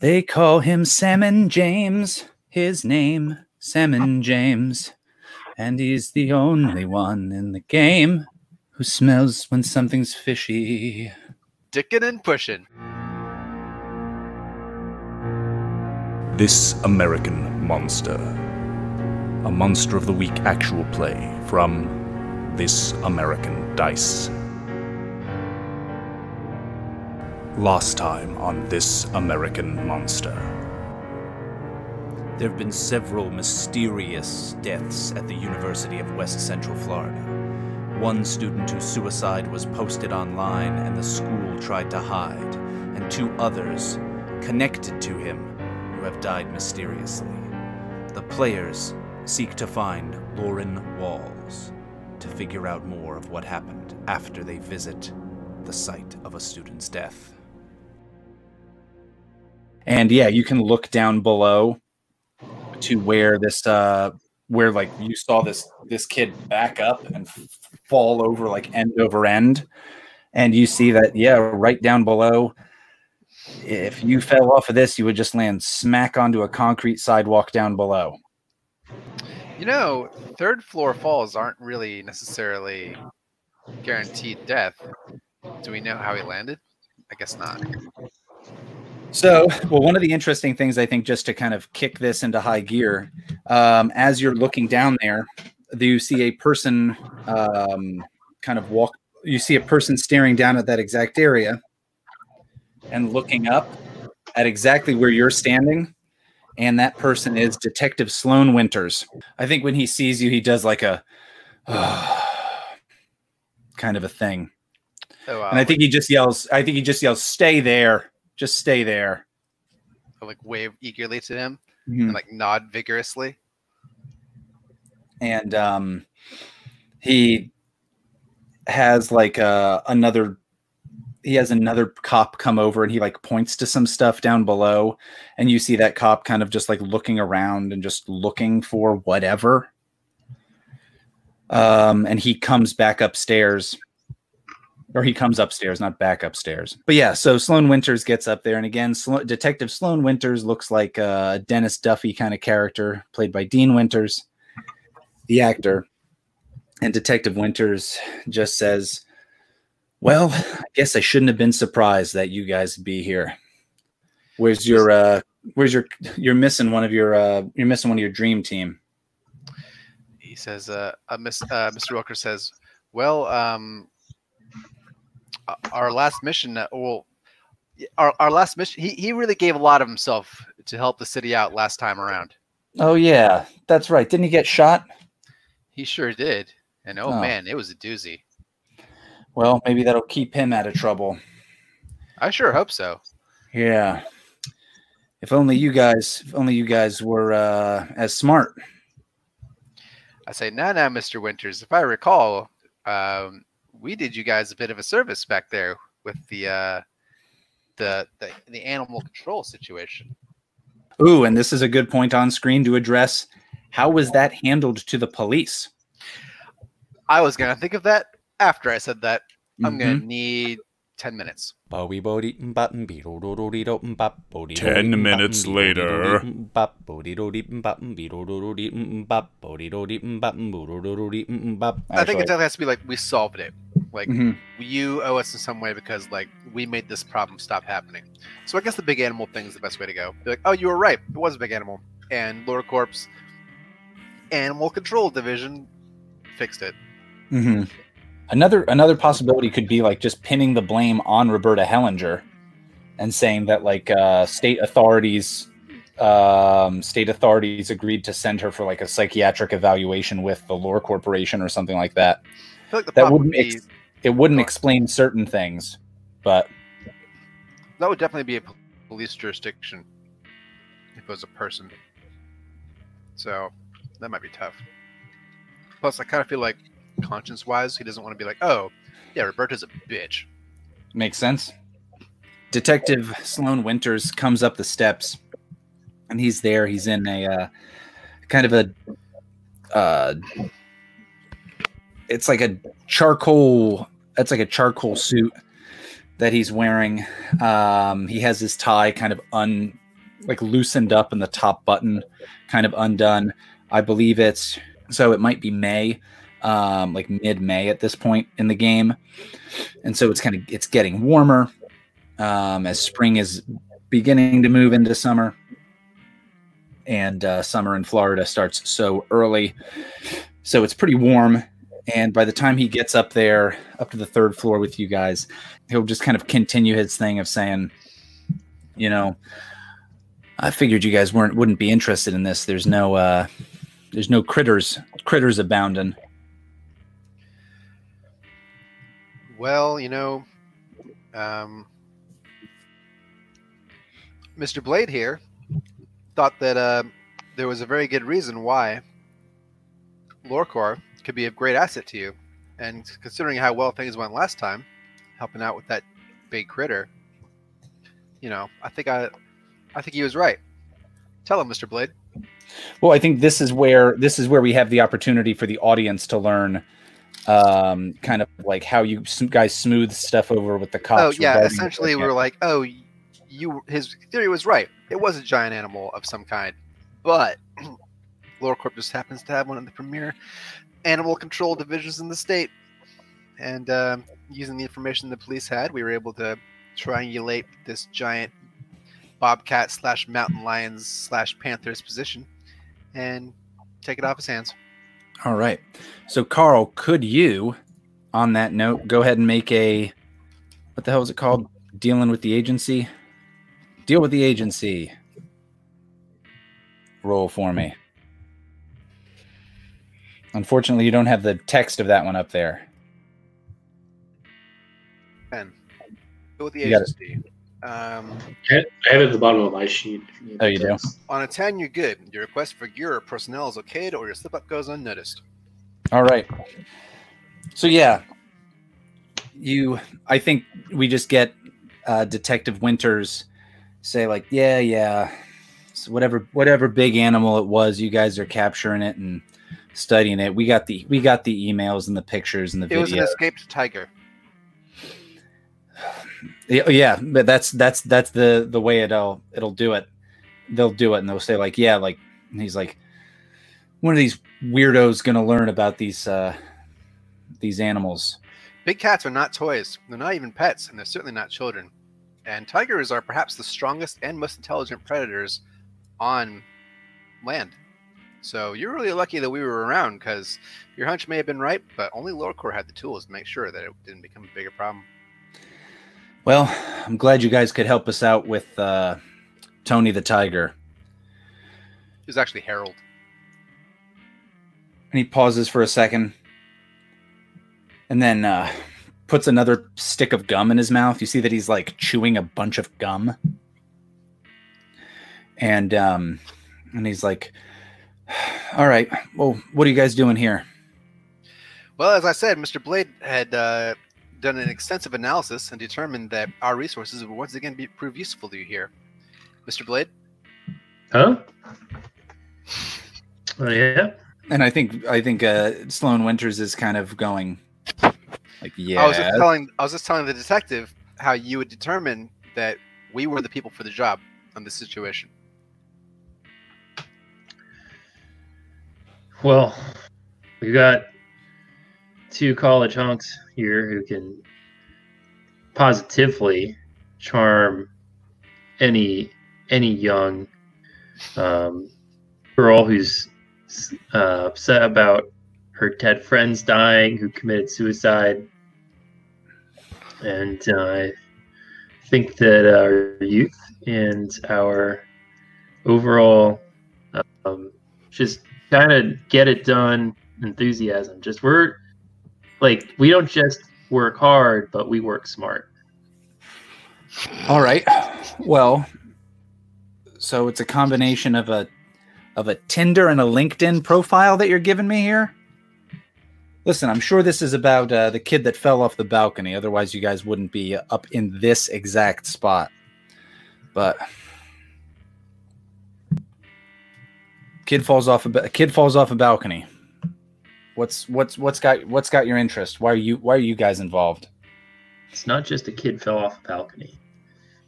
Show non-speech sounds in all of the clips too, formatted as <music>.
They call him Salmon James. His name, Salmon James. And he's the only one in the game who smells when something's fishy. Dickin' and pushing. This American Monster. A Monster of the Week actual play from This American Dice. Last time on This American Monster. There have been several mysterious deaths at the University of West Central Florida. One student whose suicide was posted online and the school tried to hide, and two others connected to him who have died mysteriously. The players seek to find Lauren Walls to figure out more of what happened after they visit the site of a student's death. And yeah, you can look down below to where this uh where like you saw this this kid back up and fall over like end over end and you see that yeah right down below if you fell off of this you would just land smack onto a concrete sidewalk down below You know, third floor falls aren't really necessarily guaranteed death. Do we know how he landed? I guess not. So, <laughs> well, one of the interesting things I think, just to kind of kick this into high gear, um, as you're looking down there, you see a person um, kind of walk. You see a person staring down at that exact area and looking up at exactly where you're standing. And that person is Detective Sloan Winters. I think when he sees you, he does like a <sighs> kind of a thing. Oh, wow. And I think he just yells, I think he just yells, stay there. Just stay there. I like wave eagerly to him Mhm. and like nod vigorously. and um, he has like uh, another he has another cop come over and he like points to some stuff down below and you see that cop kind of just like looking around and just looking for whatever um, and he comes back upstairs or he comes upstairs not back upstairs. But yeah so sloan winters gets up there and again Slo- detective sloan winters looks like a dennis duffy kind of character played by dean winters the actor. And detective winters just says well i guess i shouldn't have been surprised that you guys be here. Where's your uh where's your you're missing one of your uh you're missing one of your dream team. He says, uh, uh, uh, Mr. Walker says, well, um, our last mission, uh, well, our, our last mission, he, he really gave a lot of himself to help the city out last time around. oh yeah that's right didn't he get shot He sure did. And oh, Oh. man, it was a doozy. well maybe that'll keep him out of trouble I sure hope so. yeah if only you guys if only you guys were uh as smart I say, now, now, Mr. Winters, if I recall, um, we did you guys a bit of a service back there with the uh, the, the the animal control situation. ooh and this is a good point on screen to address how was that handled to the police I was gonna think of that after I said that. I'm gonna Mhm. need ten minutes. Ten minutes later. I think it definitely has to be like we solved it. Like Mhm. you owe us in some way because like we made this problem stop happening. So I guess the big animal thing is the best way to go. Be like, oh, you were right. It was a big animal, and Lore Corp's animal control division fixed it. hmm Another another possibility could be like just pinning the blame on Roberta Hellinger and saying that like uh, state authorities um, state authorities agreed to send her for like a psychiatric evaluation with the Lore Corporation or something like that. I feel like the That problem would wouldn't be ex- It wouldn't explain certain things, but that would definitely be a police jurisdiction if it was a person. So that might be tough. Plus, I kind of feel like conscience-wise, he doesn't want to be like, oh, yeah, Roberta's a bitch. makes sense. Detective Sloan Winters comes up the steps, and he's there. He's in a uh, kind of a, uh, it's like a charcoal. It's like a charcoal suit that he's wearing. Um, he has his tie kind of un like loosened up and the top button kind of undone. I believe it's so it might be May, um, like mid May at this point in the game, and so it's kind of it's getting warmer um, as spring is beginning to move into summer, and uh, summer in Florida starts so early, so it's pretty warm. And by the time he gets up there, up to the third floor with you guys, he'll just kind of continue his thing of saying, you know, I figured you guys weren't wouldn't be interested in this. There's no uh there's no critters critters abounding. Well, you know, um, Mr. Blade here thought that uh, there was a very good reason why LoreCorp could be a great asset to you. And considering how well things went last time, helping out with that big critter, you know, I think I, I think he was right. Tell him, Mr. Blade. Well, I think this is where this is where we have the opportunity for the audience to learn um kind of like how you guys smooth stuff over with the cops. Oh yeah, essentially we were like, oh, you. His theory was right. It was a giant animal of some kind, but <clears throat> LoreCorp just happens to have one of the premier animal control divisions in the state, and um, using the information the police had, we were able to triangulate this giant bobcat slash mountain lions slash panther's position, and take it off his hands. All right. So Carl, could you on that note go ahead and make a what the hell is it called? Dealing with the agency? Deal with the agency. Roll for me. Unfortunately, you don't have the text of that one up there. And go with the You agency. Um, I I have it at the bottom of my sheet. if Oh, you do? On a 10, you're good. Your request for gear or personnel is okayed, or your slip up goes unnoticed. All right. So yeah, you. I think we just get uh, Detective Winters say like, yeah, yeah, so whatever, whatever big animal it was, you guys are capturing it and studying it. We got the we got the emails and the pictures and the videos. It was an escaped tiger. Yeah, but that's that's that's the the way it'll it'll do it. They'll do it and they'll say like, yeah, like and he's like, one of these weirdos gonna learn about these uh these animals. Big cats are not toys. They're not even pets, and they're certainly not children. And tigers are perhaps the strongest and most intelligent predators on land. So you're really lucky that we were around because your hunch may have been right, but only LoreCorp had the tools to make sure that it didn't become a bigger problem. Well, I'm glad you guys could help us out with uh, Tony the Tiger. It was actually Harold. And he pauses for a second and then uh, puts another stick of gum in his mouth. You see that he's like chewing a bunch of gum. And um, and he's like, <sighs> "All right, well, what are you guys doing here?" Well, as I said, Mr. Blade had uh, done an extensive analysis and determined that our resources would once again be prove useful to you here. Mr. Blade? Huh? Oh yeah. And I think I think uh, Sloan Winters is kind of going like, "Yeah." I was just telling I was just telling the detective how you would determine that we were the people for the job on this situation. Well, we've got two college hunks here who can positively charm any any young um, girl who's uh, upset about her dead friends dying who committed suicide. And uh, i think that our youth and our overall um, just kind of get it done enthusiasm. Just we're like we don't just work hard, but we work smart. All right. Well, so it's a combination of a of a Tinder and a LinkedIn profile that you're giving me here. Listen, I'm sure this is about uh, the kid that fell off the balcony. Otherwise, you guys wouldn't be up in this exact spot. But kid falls off a ba- kid falls off a balcony. What's what's what's got what's got your interest? Why are you why are you guys involved? It's not just a kid fell off a balcony.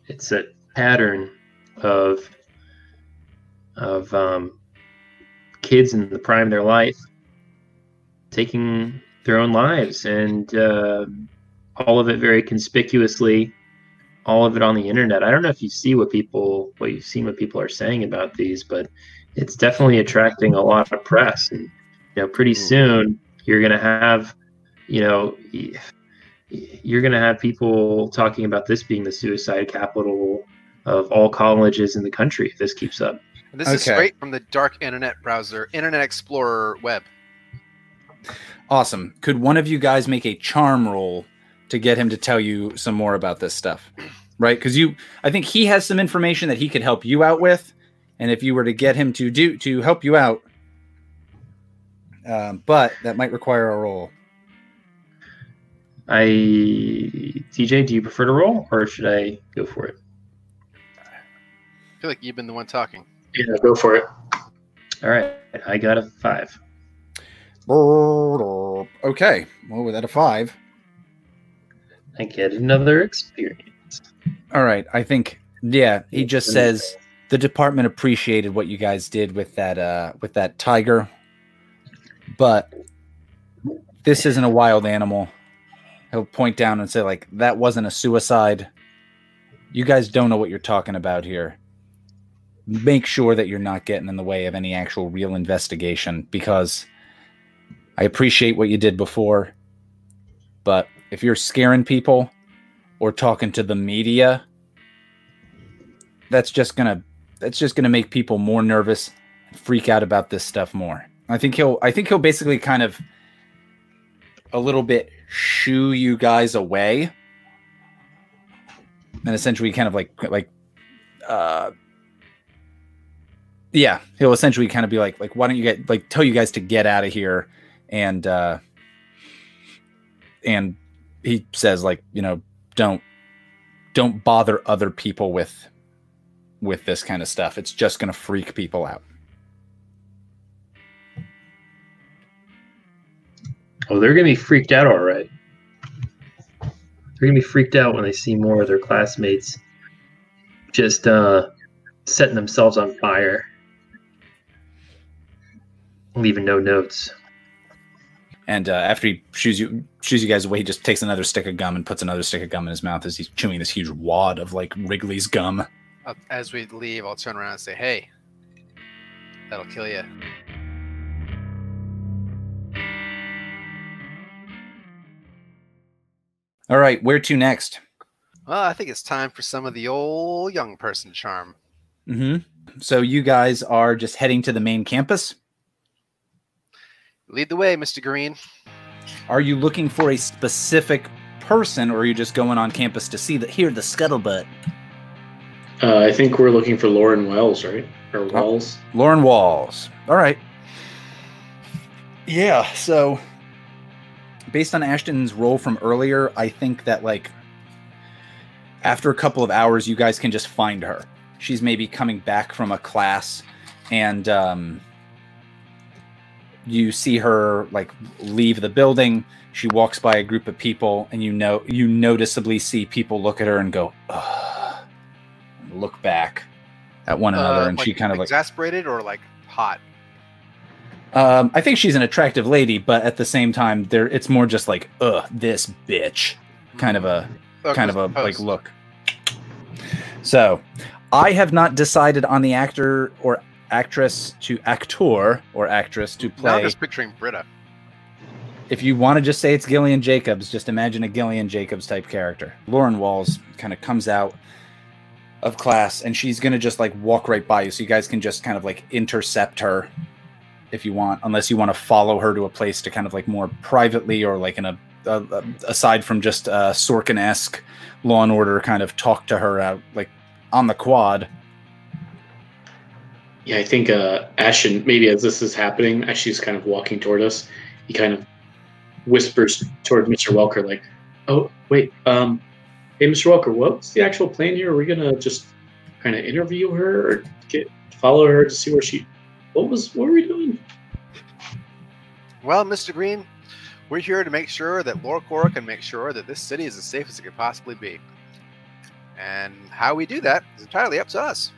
It's a pattern of of um, kids in the prime of their life taking their own lives, and uh, all of it very conspicuously, all of it on the internet. I don't know if you see what people, what you've seen, what people are saying about these, but it's definitely attracting a lot of press, and you know, pretty mm. soon you're going to have, you know, you're going to have people talking about this being the suicide capital of all colleges in the country if this keeps up. And this is straight from the dark internet browser, Internet Explorer web. Awesome. Could one of you guys make a charm roll to get him to tell you some more about this stuff? Right? Because you, I think he has some information that he could help you out with, and if you were to get him to do to help you out, um, but that might require a roll. I, TJ, do you prefer to roll or should I go for it? I feel like you've been the one talking. Yeah, go for it. All right, I got a five. Okay. Well, with that a five. I get another experience. All right. I think yeah, he just says the department appreciated what you guys did with that uh with that tiger. But this isn't a wild animal. He'll point down and say like that wasn't a suicide. You guys don't know what you're talking about here. Make sure that you're not getting in the way of any actual real investigation because I appreciate what you did before. But if you're scaring people or talking to the media, that's just gonna that's just gonna make people more nervous and freak out about this stuff more. I think he'll I think he'll basically kind of a little bit shoo you guys away and essentially kind of like like uh yeah he'll essentially kind of be like like why don't you get like tell you guys to get out of here and uh and he says like you know don't don't bother other people with with this kind of stuff it's just going to freak people out Oh, they're gonna be freaked out, all right. They're gonna be freaked out when they see more of their classmates just uh, setting themselves on fire, leaving no notes. and uh, after he shoos you shoos you guys away he just takes another stick of gum and puts another stick of gum in his mouth as he's chewing this huge wad of like wrigley's gum As we leave, I'll turn around and say, "Hey, that'll kill you." all right where to next Well, I think it's time for some of the old young person charm. hmm so you guys are just heading to the main campus Lead the way, Mr. Green. are you looking for a specific person or are you just going on campus to see the hear the scuttlebutt Uh, I think we're looking for Lauren Wells, right? Or Wells. Lauren Walls. All right. Yeah, so based on Ashton's role from earlier, I think that like after a couple of hours you guys can just find her. She's maybe coming back from a class and um you see her like leave the building. She walks by a group of people and you know you noticeably see people look at her and go, Ugh, look back at one another Uh, and she kind of like exasperated or like hot. um, I think she's an attractive lady, but at the same time, there it's more just like, ugh, this bitch, kind of a Oh, kind of a pose. like look. So, I have not decided on the actor or actress to actor or actress to Now I'm just picturing Britta. If you want to just say it's Gillian Jacobs, just imagine a Gillian Jacobs type character. Lauren Walls kind of comes out of class and she's to just like walk right by you. So you guys can just kind of like intercept her if you want, unless you want to follow her to a place to kind of like more privately or like in a, a, a- aside from just uh, Sorkin esque law and order kind of talk to her out like on the quad. Yeah, I think uh, Ashton, maybe as this is happening, as she's kind of walking toward us, he kind of whispers toward Mr. Welker, like, "Oh, wait, um, hey, Mr. Welker, what's the actual plan here? Are we gonna just kind of interview her or get follow her to see where she? What was? What were we doing? Well, Mr. Green, we're here to make sure that LoreCorp can make sure that this city is as safe as it could possibly be. And how we do that is entirely up to us.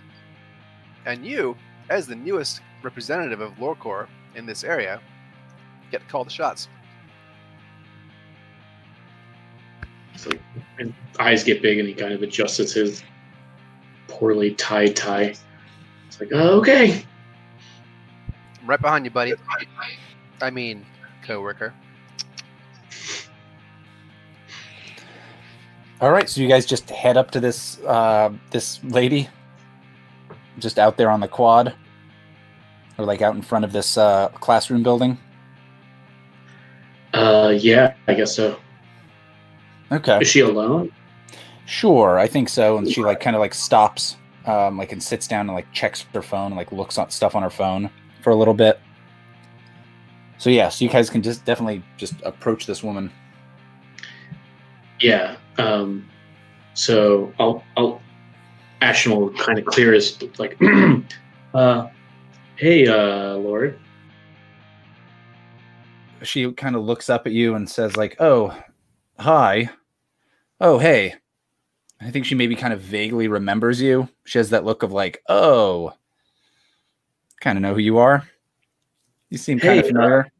And you as the newest representative of LoreCorp in this area, get to call the shots. So, and eyes get big, and he kind of adjusts his poorly tied tie. It's like, oh, okay. Right behind you, buddy. I mean, coworker. All right, so you guys just head up to this uh, this lady, just out there on the quad, or like out in front of this uh, classroom building. Uh, yeah, I guess so. Okay, Is she alone? sure, I think so. And she like kind of like stops, um, like and sits down and like checks her phone and like looks at stuff on her phone for a little bit. So yeah, so you guys can just definitely just approach this woman. Yeah. Um, so I'll, I'll, Ashton will kind of clear his like, <clears throat> uh, hey, uh, Lord. she kind of looks up at you and says like oh hi oh hey. I think she maybe kind of vaguely remembers you. She has that look of like oh kind of know who you are. You seem kind of Hey, uh, familiar.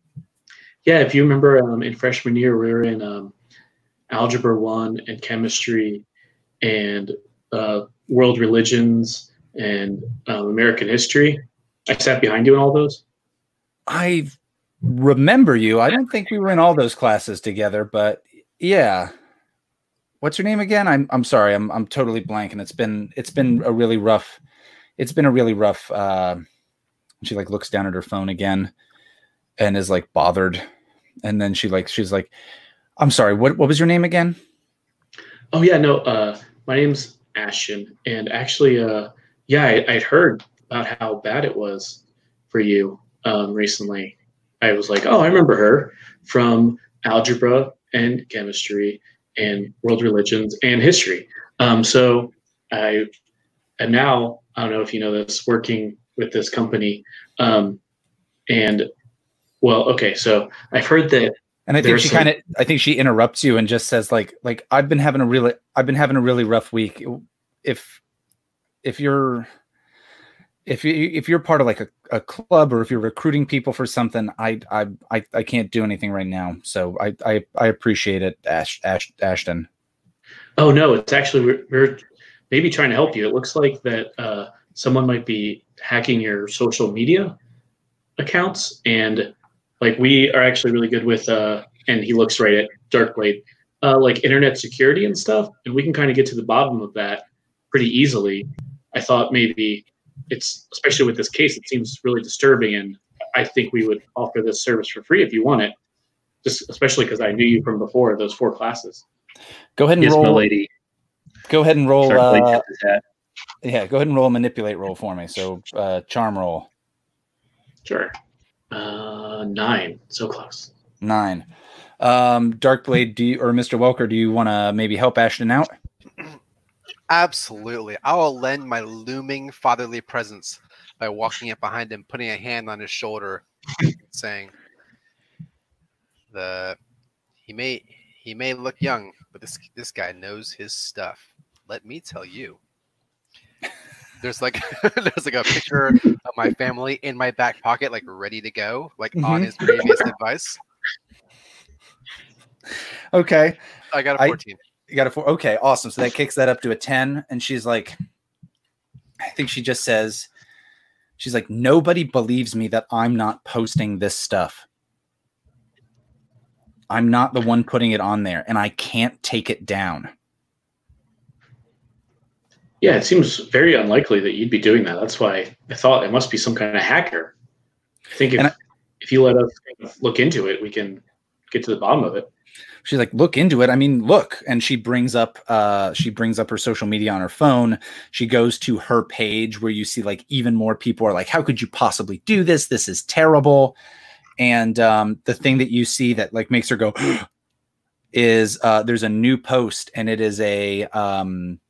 Yeah, if you remember, um, in freshman year, we were in um, algebra one and chemistry, and uh, world religions and um, American history. I sat behind you in all those. i remember you. I don't think we were in all those classes together but yeah what's your name again i'm, I'm sorry I'm, I'm totally blank and it's been it's been a really rough it's been a really rough uh she like looks down at her phone again and is like bothered and then she like she's like i'm sorry what what was your name again Oh yeah, no. Uh, my name's Ashton, and actually, uh, yeah, I, I'd heard about how bad it was for you um, recently. I was like, oh, I remember her from algebra and chemistry and world religions and history. Um, so I and now, I don't know if you know this, working with this company. Um, and well, okay, so I've heard that and i think she kind of i think she interrupts you and just says like like i've been having a really i've been having a really rough week if if you're if you if you're part of like a, a club or if you're recruiting people for something I, I i i can't do anything right now so i i, I appreciate it ash, ash ashton Oh no, it's actually we're, we're maybe trying to help you. It looks like that uh, someone might be hacking your social media accounts, and like we are actually really good with. Uh, and he looks right at Darkblade, uh, like internet security and stuff, and we can kind of get to the bottom of that pretty easily. I thought maybe it's especially with this case, it seems really disturbing, and I think we would offer this service for free if you want it. Just especially because I knew you from before those four classes. go ahead and Yes, my roll lady. go ahead and roll Darkblade uh, tips his hat. yeah go ahead and roll a manipulate roll for me so uh charm roll Sure. Uh, nine. So close. nine um darkblade do you or mr welker do you want to maybe help ashton out Absolutely. I will lend my looming fatherly presence by walking up behind him, putting a hand on his shoulder, saying, "The he may he may look young, but this this guy knows his stuff. Let me tell you." There's like <laughs> there's like a picture of my family in my back pocket, like ready to go, like on Mhm. his previous advice. okay I got a 14. You got a four. Okay, awesome. So that kicks that up to a 10. And she's like, I think she just says, she's like, nobody believes me that I'm not posting this stuff. I'm not the one putting it on there, and I can't take it down. Yeah, it seems very unlikely that you'd be doing that. That's why I thought it must be some kind of hacker. I think if, I- if you let us look into it, we can get to the bottom of it. She's like, look into it. I mean, look. And she brings up uh she brings up her social media on her phone. She goes to her page where you see like even more people are like, How could you possibly do this? This is terrible. And um the thing that you see that like makes her go <gasps> is uh there's a new post and it is a um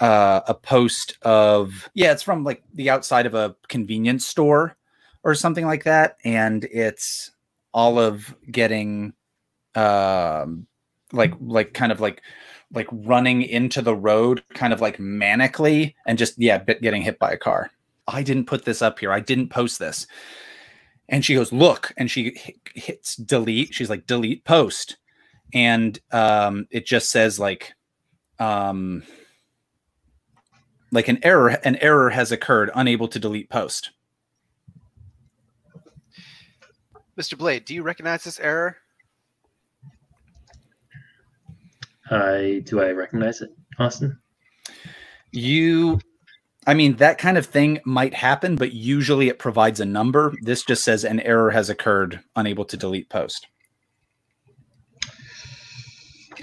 uh a post of yeah, it's from like the outside of a convenience store or something like that. And it's Olive getting um like like kind of like like running into the road kind of like manically and just yeah getting hit by a car I didn't put this up here. I didn't post this. And she goes, look, and she hits delete. She's like, delete post. And um, it just says like, um, like an error, an error has occurred, unable to delete post. Mr. Blade, do you recognize this error? I do I recognize it, Austin? You, I mean, that kind of thing might happen, but usually it provides a number. This just says an error has occurred, unable to delete post.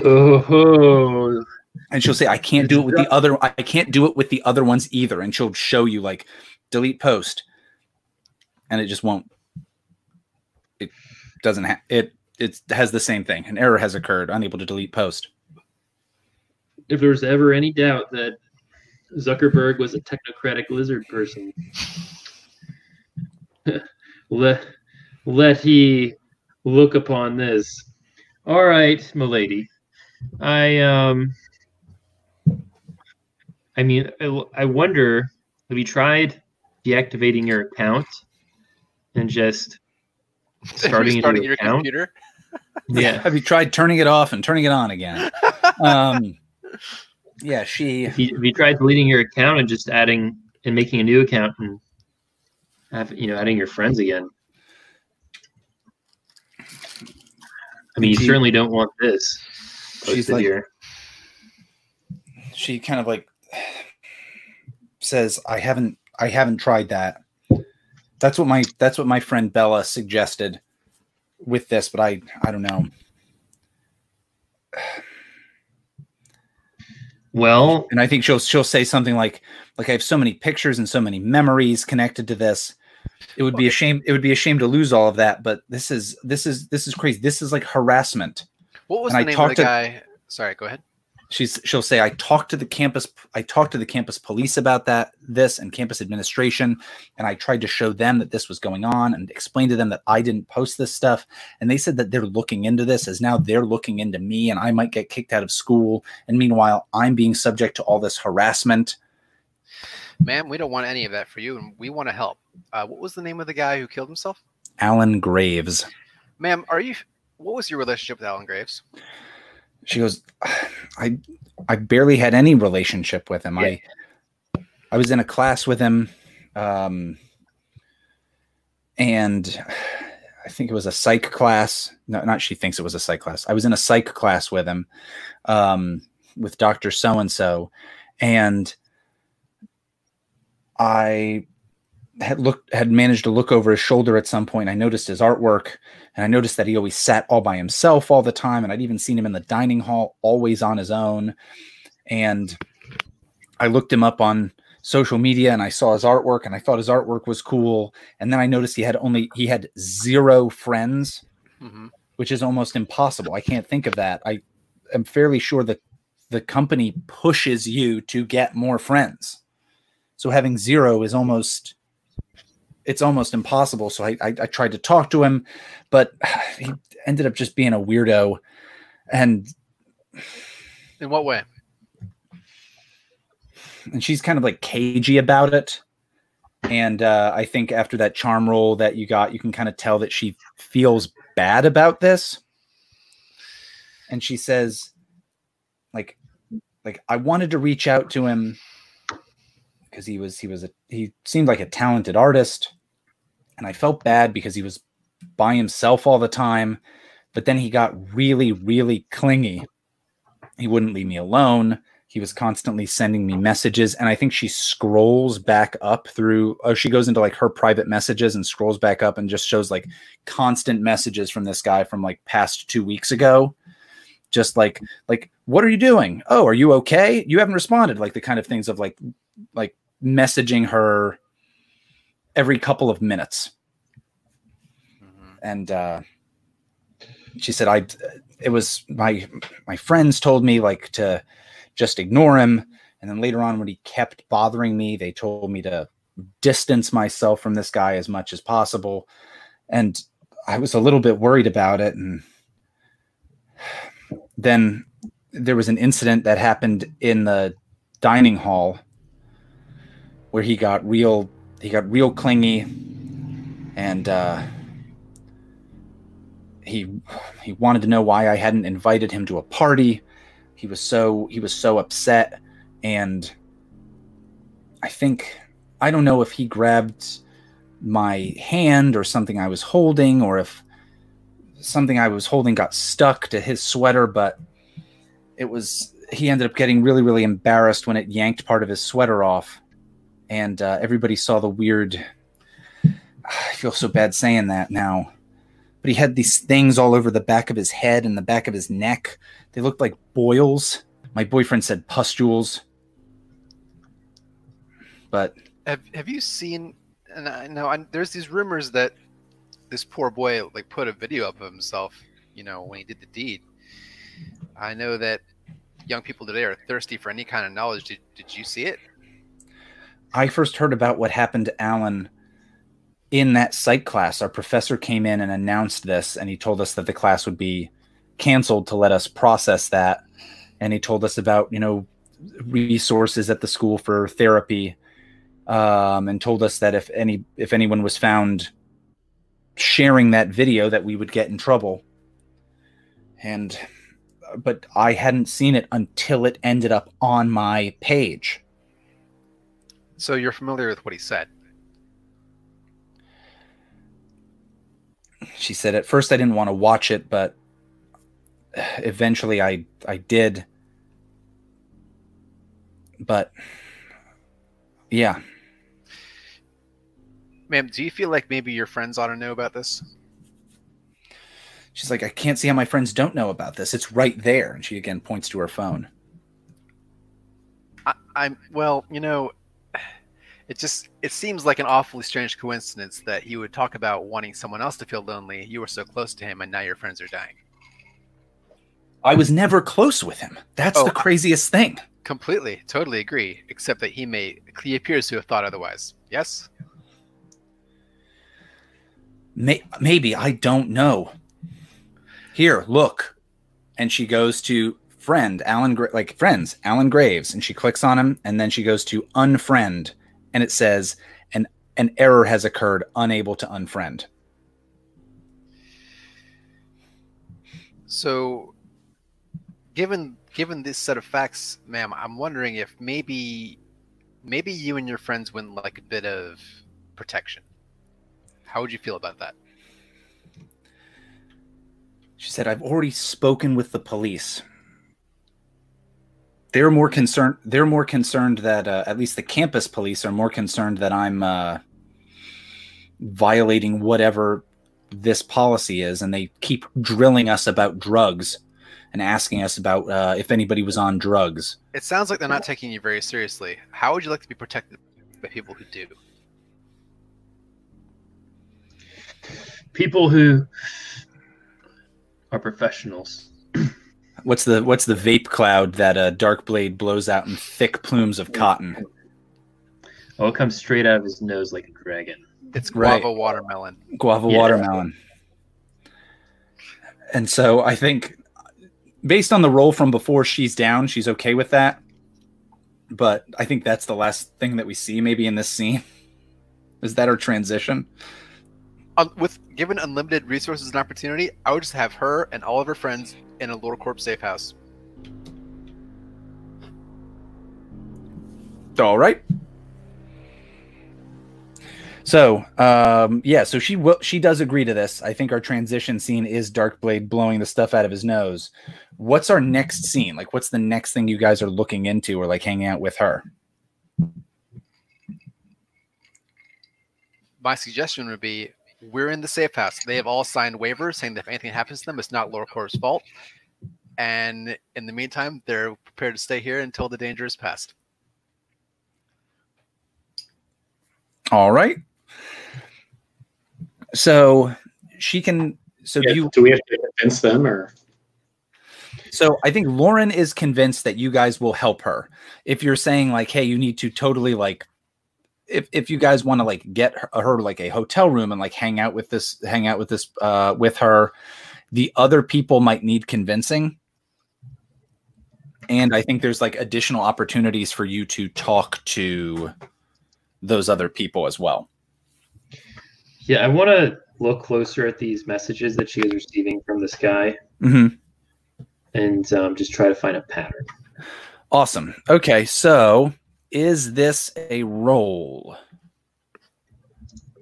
Oh, and she'll say i can't do it with the other i can't do it with the other ones either and she'll show you like delete post and it just won't it doesn't have it it has the same thing an error has occurred unable to delete post if there was ever any doubt that Zuckerberg was a technocratic lizard person, <laughs> let let he look upon this. All right, milady. I um I mean I, I wonder have you tried deactivating your account and just <laughs> starting, a new your account? computer. Yeah. have you tried turning it off and turning it on again <laughs> um yeah she If you, if you tried deleting your account and just adding and making a new account and have you know adding your friends again. I mean, you She- certainly don't want this. She's like- here. she kind of like says i haven't i haven't tried that that's what my that's what my friend bella suggested with this but i i don't know Well, and I think she'll she'll say something like like I have so many pictures and so many memories connected to this. It would be a shame. It would be a shame to lose all of that. But this is this is this is crazy. This is like harassment. What was And the I name of the to- guy? Sorry, go ahead. She's she'll say I talked to the campus. I talked to the campus police about that this and campus administration, and I tried to show them that this was going on and explain to them that I didn't post this stuff. And they said that they're looking into this as now they're looking into me, and I might get kicked out of school. And meanwhile, I'm being subject to all this harassment. Ma'am, we don't want any of that for you, and we want to help. Uh, what was the name of the guy who killed himself? Alan Graves. Ma'am, are you? What was your relationship with Alan Graves? She goes i i barely had any relationship with him. I i was in a class with him um and i think it was a psych class. No not she thinks it was a psych class. I was in a psych class with him um with dr so and so and i had looked had managed to look over his shoulder at some point i noticed his artwork and I noticed that he always sat all by himself all the time. And I'd even seen him in the dining hall, always on his own. And I looked him up on social media and I saw his artwork and I thought his artwork was cool. And then I noticed he had only, he had zero friends, hmm which is almost impossible. I can't think of that. I am fairly sure that the company pushes you to get more friends. So having zero is almost it's almost impossible. So I, I, I tried to talk to him, but <sighs> he ended up just being a weirdo. And In what way? and she's kind of like cagey about it. And uh, I think after that charm roll that you got, you can kind of tell that she feels bad about this. And she says, like, like I wanted to reach out to him because he was he was a he seemed like a talented artist, and I felt bad because he was by himself all the time. But then he got really, really clingy. He wouldn't leave me alone. He was constantly sending me messages, and I think she scrolls back up through. Oh, she goes into like her private messages and scrolls back up and just shows like constant messages from this guy from like past two weeks ago. Just like like, what are you doing? Oh, are you okay? You haven't responded. Like the kind of things of like like messaging her every couple of minutes. Mhm. and uh, she said i it was my my friends told me like to just ignore him. And then later on when he kept bothering me they told me to distance myself from this guy as much as possible. And i was a little bit worried about it. And then there was an incident that happened in the dining hall where he got real he got real clingy, and uh, he he wanted to know why I hadn't invited him to a party. He was so he was so upset, and I think I don't know if he grabbed my hand or something I was holding, or if something I was holding got stuck to his sweater, but it was he ended up getting really really embarrassed when it yanked part of his sweater off and uh, everybody saw the weird <sighs> i feel so bad saying that now but he had these things all over the back of his head and the back of his neck they looked like boils my boyfriend said pustules but Have Have you seen? And I know I, there's these rumors that this poor boy like put a video up of himself. You know when he did the deed. I know that young people today are thirsty for any kind of knowledge. Did Did you see it? I first heard about what happened to Alan in that psych class. Our professor came in and announced this, and he told us that the class would be canceled to let us process that. And he told us about, you know, resources at the school for therapy, um, and told us that if any if anyone was found sharing that video, that we would get in trouble. And but I hadn't seen it until it ended up on my page. So you're familiar with what he said. she said at first I didn't want to watch it, but eventually I I did. But yeah, Ma'am, do you feel like maybe your friends ought to know about this? she's like I can't see how my friends don't know about this. It's right there, and she again points to her phone. I, I'm well, you know, it just it seems like an awfully strange coincidence that he would talk about wanting someone else to feel lonely. You were so close to him, and now your friends are dying. I was never close with him. That's Oh, the craziest thing. Completely, totally agree. Except that he may he appears to have thought otherwise. Yes. May- maybe I don't know. Here, look, and she goes to friend Alan, Gra- like friends Alan Graves, and she clicks on him, and then she goes to unfriend, and it says an an error has occurred, unable to unfriend. So, given given this set of facts, ma'am, I'm wondering if maybe maybe you and your friends wouldn't like a bit of protection. How would you feel about that? She said, "I've already spoken with the police. They're more concerned. They're more concerned that uh, at least the campus police are more concerned that I'm uh, violating whatever this policy is, and they keep drilling us about drugs and asking us about uh, if anybody was on drugs. It sounds like they're not taking you very seriously. How would you like to be protected by people who do? People who are professionals. What's the what's the vape cloud that a dark blade blows out in thick plumes of cotton? Oh, it comes straight out of his nose like a dragon. It's Right. guava watermelon. guava Yeah. watermelon. And so I think based on the role from before she's down, she's okay with that. But I think that's the last thing that we see maybe in this scene. Is that her transition? Um, with given unlimited resources and opportunity, I would just have her and all of her friends in a LoreCorp safe house. All right. So, um, yeah, so she will she does agree to this. I think our transition scene is Darkblade blowing the stuff out of his nose. What's our next scene? Like what's the next thing you guys are looking into or like hanging out with her? My suggestion would be we're in the safe house. They have all signed waivers saying that if anything happens to them, it's not LoreCorp's fault. And in the meantime, they're prepared to stay here until the danger is past. All right. So she can. So Yeah, you. do we have to convince them or So I think Lauren is convinced that you guys will help her. If you're saying like, hey, you need to totally like, if if you guys want to like get her, her like a hotel room and like hang out with this, hang out with this, uh, with her, the other people might need convincing. And I think there's like additional opportunities for you to talk to those other people as well. Yeah, I want to look closer at these messages that she is receiving from this guy Mm-hmm. and um, just try to find a pattern. Awesome. Okay, so is this a roll?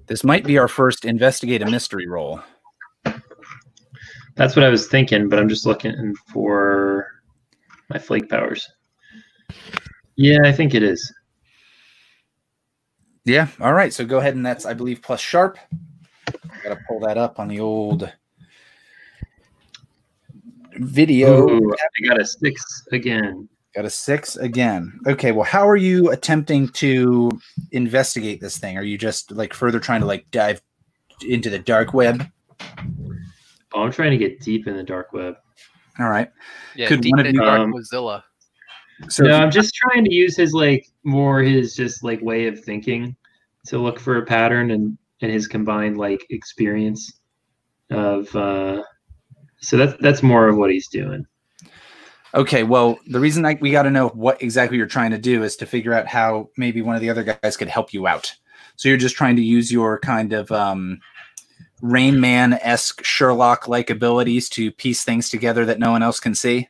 This might be our first investigate a mystery roll. That's what I was thinking, but I'm just looking for my flake powers. Yeah, I think it is. Yeah. All right. So go ahead and that's I believe plus sharp. Got to pull that up on the old video. Ooh, I got a six again. Got a six again. Okay. Well, how are you attempting to investigate this thing? Are you just like further trying to like dive into the dark web? Oh, I'm trying to get deep in the dark web. All right. Yeah, Could deep one of in you- dark um, Mozilla. So no, I'm just trying to use his like more his just like way of thinking to look for a pattern and and his combined like experience of uh so that's that's more of what he's doing. Okay, well, the reason I, we got to know what exactly you're trying to do is to figure out how maybe one of the other guys could help you out. So you're just trying to use your kind of um, Rain Man esque Sherlock like abilities to piece things together that no one else can see.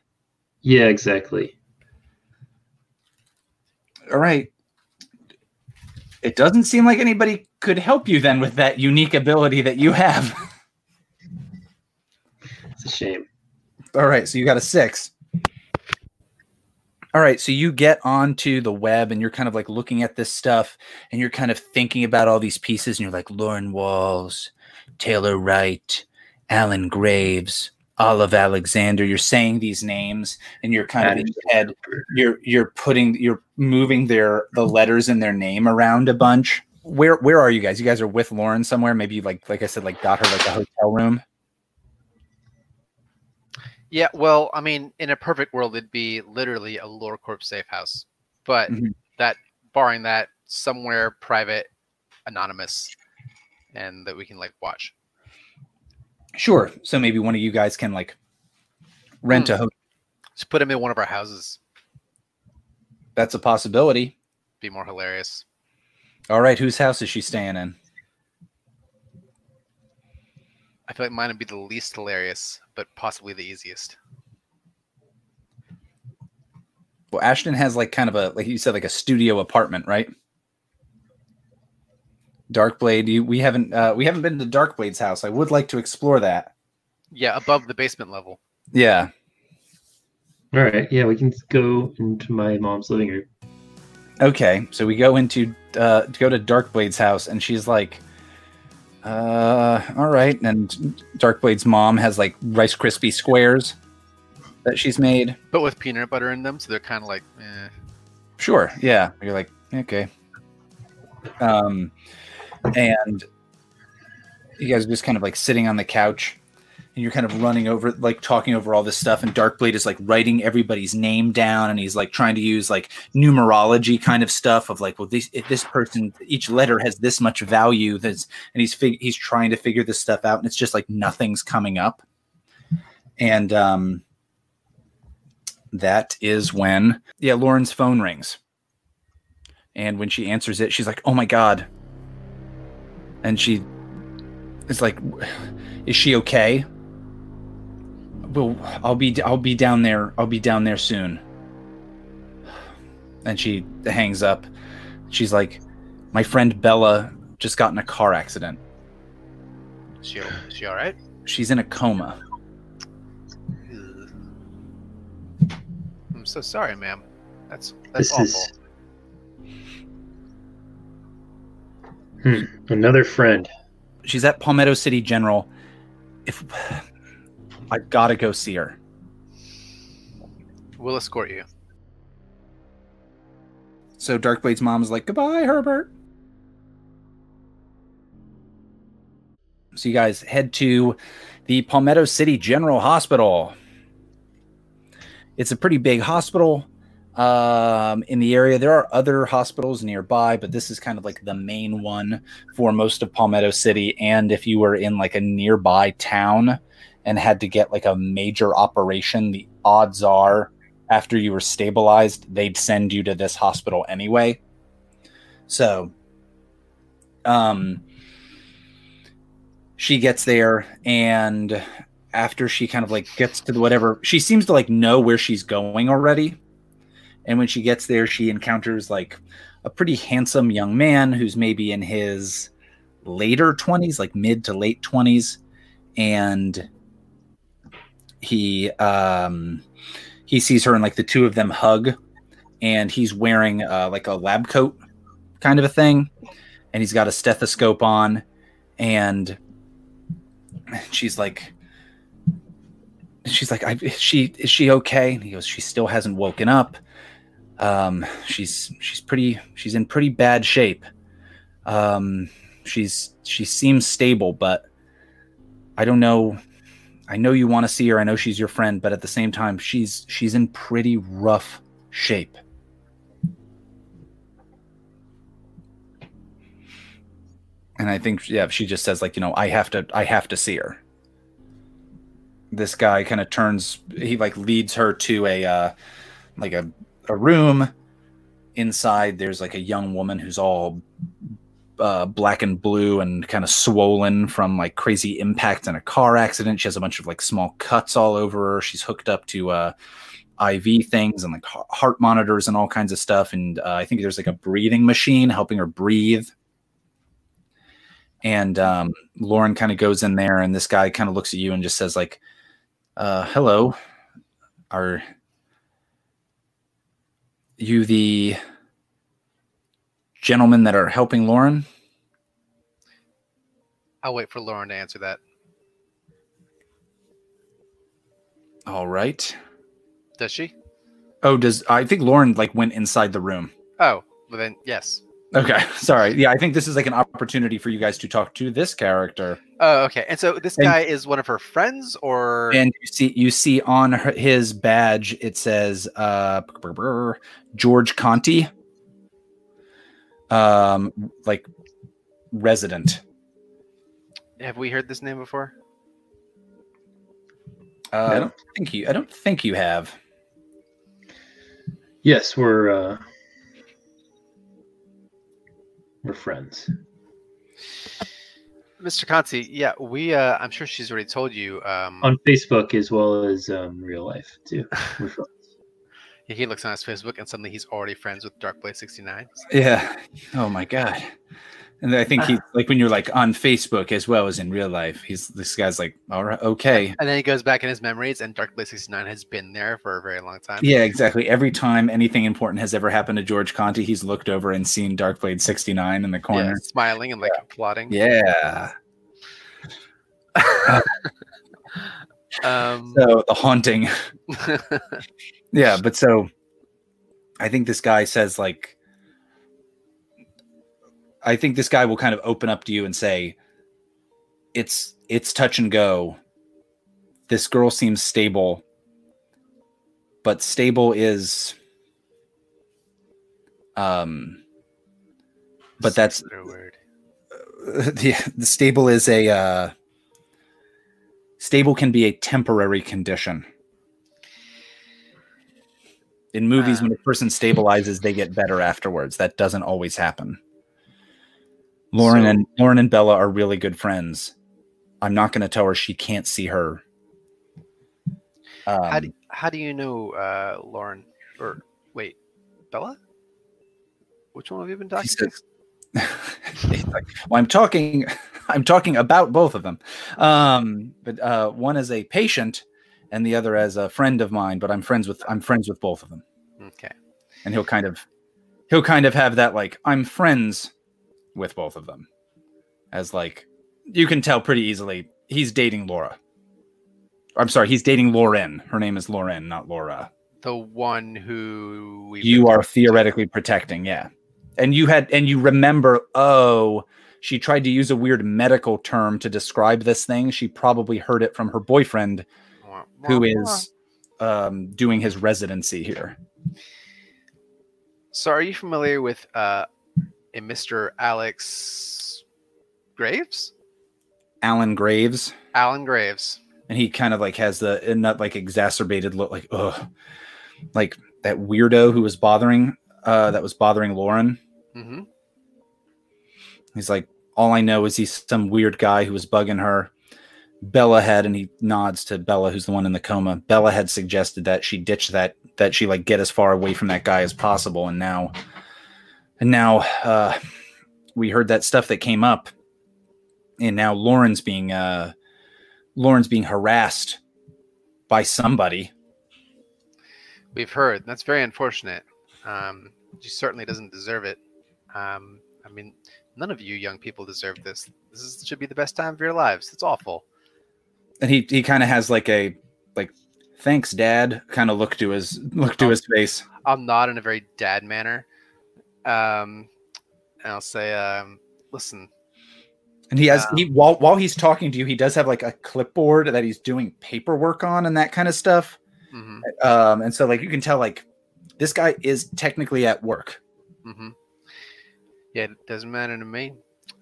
Yeah, exactly. All right. It doesn't seem like anybody could help you then with that unique ability that you have. It's a shame. All right, so you got a six. All right, so you get onto the web and you're kind of like looking at this stuff and you're kind of thinking about all these pieces and you're like Lauren Walls, Taylor Wright, Alan Graves, Olive Alexander. You're saying these names and you're kind of in your head, you're you're putting you're moving their the letters in their name around a bunch. Where where are you guys? You guys are with Lauren somewhere? Maybe you like like I said, like got her like a hotel room. Yeah, well, I mean, in a perfect world, it'd be literally a LoreCorp safe house. But Mhm. that, barring that, somewhere private, anonymous, and that we can like watch. Sure. So maybe one of you guys can like rent a hotel. Just put him in one of our houses. That's a possibility. Be more hilarious. All right, whose house is she staying in? I feel like mine would be the least hilarious, but possibly the easiest. Well, Ashton has like kind of a like you said like a studio apartment, right? Darkblade, you, we haven't uh, we haven't been to Darkblade's house. I would like to explore that. Yeah, above the basement level. Yeah. All right, yeah, we can go into my mom's living room. Okay. So we go into uh go to Darkblade's house and she's like uh all right and Darkblade's mom has like rice crispy squares that she's made. But with peanut butter in them, so they're kind of like, eh. Sure. Yeah. You're like, okay. Um, and you guys are just kind of like sitting on the couch and you're kind of running over, like talking over all this stuff. And Darkblade is like writing everybody's name down and he's like trying to use like numerology kind of stuff of like, well, this, if this person, each letter has this much value. That's, and he's, fig- he's trying to figure this stuff out and it's just like nothing's coming up. And, um, that is when yeah lauren's phone rings and when she answers it she's like oh my god and she is like is she okay well i'll be i'll be down there i'll be down there soon and she hangs up she's like my friend bella just got in a car accident Is she, is she all right? she's in a coma I'm so sorry, ma'am. That's that's This awful. is hmm, another friend. she's at palmetto city general if i gotta go see her We'll escort you. So Darkblade's mom is like, "Goodbye, Herbert." So you guys head to the Palmetto City General Hospital. It's a pretty big hospital um, in the area. There are other hospitals nearby, but this is kind of like the main one for most of Palmetto City. And if you were in like a nearby town and had to get like a major operation, the odds are after you were stabilized, they'd send you to this hospital anyway. So Um, she gets there, and after she kind of like gets to whatever, she seems to like know where she's going already. And when she gets there, she encounters like a pretty handsome young man who's maybe in his later 20s, like mid to late 20s. And he um he sees her and like the two of them hug and he's wearing uh, like a lab coat kind of a thing and he's got a stethoscope on and she's like she's like I, is she is she okay? And he goes she still hasn't woken up. Um she's she's pretty she's in pretty bad shape. Um she's she seems stable but i don't know i know you want to see her i know she's your friend but at the same time she's she's in pretty rough shape. And i think yeah she just says like you know i have to i have to see her. This guy kind of turns he like leads her to a uh like a, a room. Inside there's like a young woman who's all uh, black and blue and kind of swollen from like crazy impact in a car accident. She has a bunch of like small cuts all over her. She's hooked up to uh iv things and like heart monitors and all kinds of stuff. And uh, i think there's like a breathing machine helping her breathe. And um, lauren kind of goes in there and this guy kind of looks at you and just says like uh, hello. Are you the gentlemen that are helping Lauren? I'll wait for Lauren to answer that. All right. Does she? Oh, does I think Lauren like went inside the room. Oh, well then yes. Okay, <laughs> sorry. Yeah, I think this is like an opportunity for you guys to talk to this character. Oh, okay. And so this And- guy is one of her friends, or And you see you see on her, his badge it says uh George Conti. Um like resident. have we heard this name before? Uh, I don't think you I don't think you have. Yes, we're uh, we're friends. Mr. Conti, yeah, we uh I'm sure she's already told you. Um on Facebook as well as um, real life too. <laughs> He looks on his Facebook and suddenly he's already friends with Darkblade 69. Yeah. Oh my god. And I think he like when you're like on Facebook as well as in real life, he's this guy's like, all right, okay. And then he goes back in his memories and Darkblade 69 has been there for a very long time. Yeah, exactly. Every time anything important has ever happened to George Conti, he's looked over and seen Darkblade 69 in the Yeah, corner. smiling and like plotting. Yeah. <laughs> Um <laughs> So the haunting. <laughs> Yeah, but so I think this guy says like I think this guy will kind of open up to you and say it's it's touch and go. This girl seems stable, but stable is um but that's Singular word. <laughs> the, the stable is a uh stable can be a temporary condition in movies when a person stabilizes they get better afterwards that doesn't always happen lauren So- and lauren and bella are really good friends i'm not going to tell her she can't see her um, how do how do you know uh Lauren or wait, Bella? Which one have you been talking to? says- <laughs> He's like, well, I'm talking, <laughs> I'm talking about both of them. Um, but uh, one is a patient, and the other as a friend of mine. But I'm friends with, I'm friends with both of them. Okay. And he'll kind of, he'll kind of have that like, I'm friends with both of them, as like, you can tell pretty easily he's dating Laura. I'm sorry, he's dating Lauren. Her name is Lauren, not Laura. The one who you are theoretically protecting yeah and you had and you remember oh she tried to use a weird medical term to describe this thing she probably heard it from her boyfriend who is um, doing his residency here So are you familiar with uh a Mr. Alex Graves? alan graves Alan Graves. and he kind of like has the and that like exacerbated look like ugh like that weirdo who was bothering uh that was bothering lauren hmm He's like, all I know is he's some weird guy who was bugging her. Bella had, and he nods to Bella, who's the one in the coma. Bella had suggested that she ditch that, that she like get as far away from that guy as possible. And now, and now, uh, we heard that stuff that came up, and now Lauren's being, uh, Lauren's being harassed by somebody. We've heard. That's very unfortunate. Um, she certainly doesn't deserve it. Um, I mean, none of you young people deserve this. This is, should be the best time of your lives. It's awful. And he he kind of has like a like thanks dad kind of look to his look to Oh. his face. I'll nod in a very dad manner. Um, and I'll say, um, listen, And he has Yeah. he while while he's talking to you, he does have like a clipboard that he's doing paperwork on and that kind of stuff. hmm Um, and so like you can tell like this guy is technically at work. mm-hmm. Yeah, it doesn't matter to me.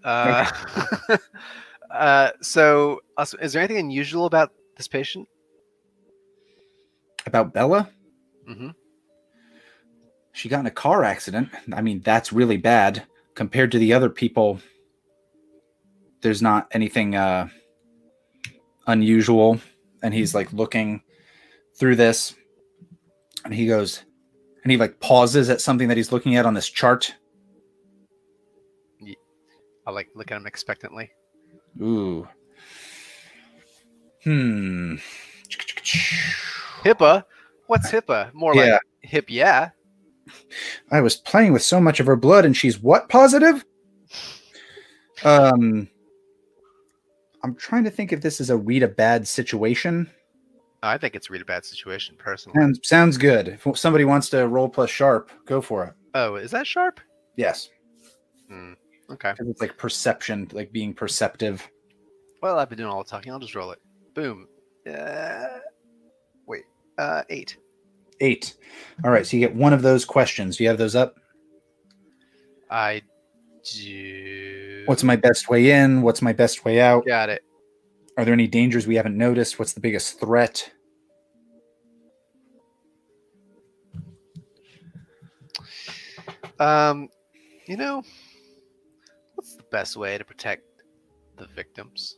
Uh, <laughs> uh, so, is there anything unusual about this patient? About Bella, hmm she got in a car accident. I mean, that's really bad compared to the other people. There's not anything uh unusual. And he's like looking through this and he goes and he like pauses at something that he's looking at on this chart. I like look at him expectantly. Ooh. Hmm. HIPAA? What's HIPAA? More Yeah. like hip, yeah. I was playing with so much of her blood and she's what positive? Um I'm trying to think if this is a read a bad situation. I think it's read a bad situation, personally. Sounds, sounds good. If somebody wants to roll plus sharp, go for it. Oh, is that sharp? Yes. Hmm. Okay. It's like perception, like being perceptive. Well, I've been doing all the talking. I'll just roll it. Boom. Uh, wait. Uh, eight. Eight. All right, so you get one of those questions. Do you have those up? I do. What's my best way in? What's my best way out? Got it. Are there any dangers we haven't noticed? What's the biggest threat? Um, you know, best way to protect the victims?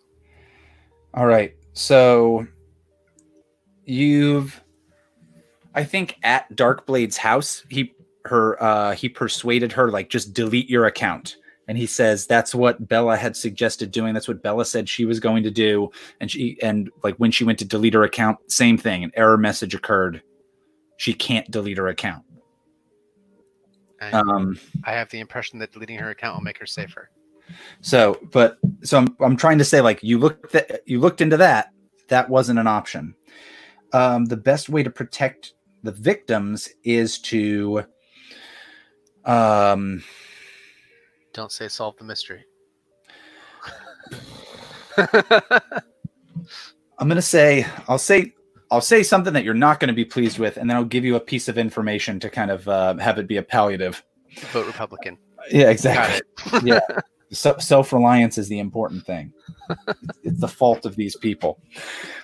All right. So you've I think at Darkblade's house, he her uh he persuaded her like just delete your account. And he says that's what Bella had suggested doing. That's what Bella said she was going to do. And she and like when she went to delete her account, same thing. An error message occurred. She can't delete her account. Um I have the impression that deleting her account will make her safer. So, but so I'm I'm trying to say like you looked at, you looked into that. That wasn't an option. Um, the best way to protect the victims is to um Don't say solve the mystery. <laughs> I'm gonna say I'll say I'll say something that you're not going to be pleased with, and then I'll give you a piece of information to kind of uh, have it be a palliative. Vote Republican. Yeah, exactly. yeah <laughs> Se- self-reliance is the important thing. It's, the fault of these people.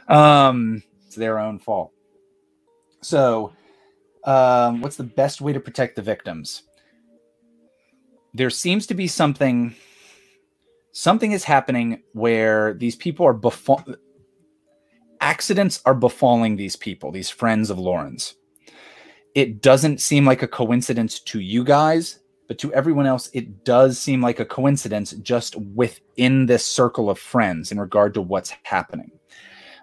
Um it's their own fault. So um what's the best way to protect the victims? There seems to be something something is happening where these people are befall accidents are befalling these people these friends of lauren's. It doesn't seem like a coincidence to you guys but to everyone else, it does seem like a coincidence just within this circle of friends in regard to what's happening.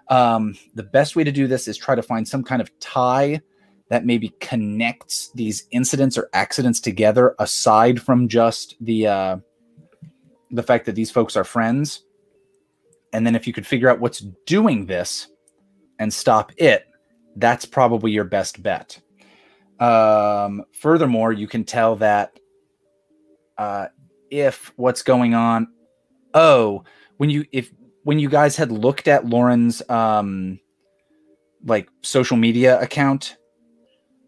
Um, the best way to do this is try to find some kind of tie that maybe connects these incidents or accidents together, aside from just the uh, the fact that these folks are friends. And then if you could figure out what's doing this and stop it, that's probably your best bet. Um, furthermore, you can tell that uh, if what's going on oh when you if when you guys had looked at lauren's um like social media account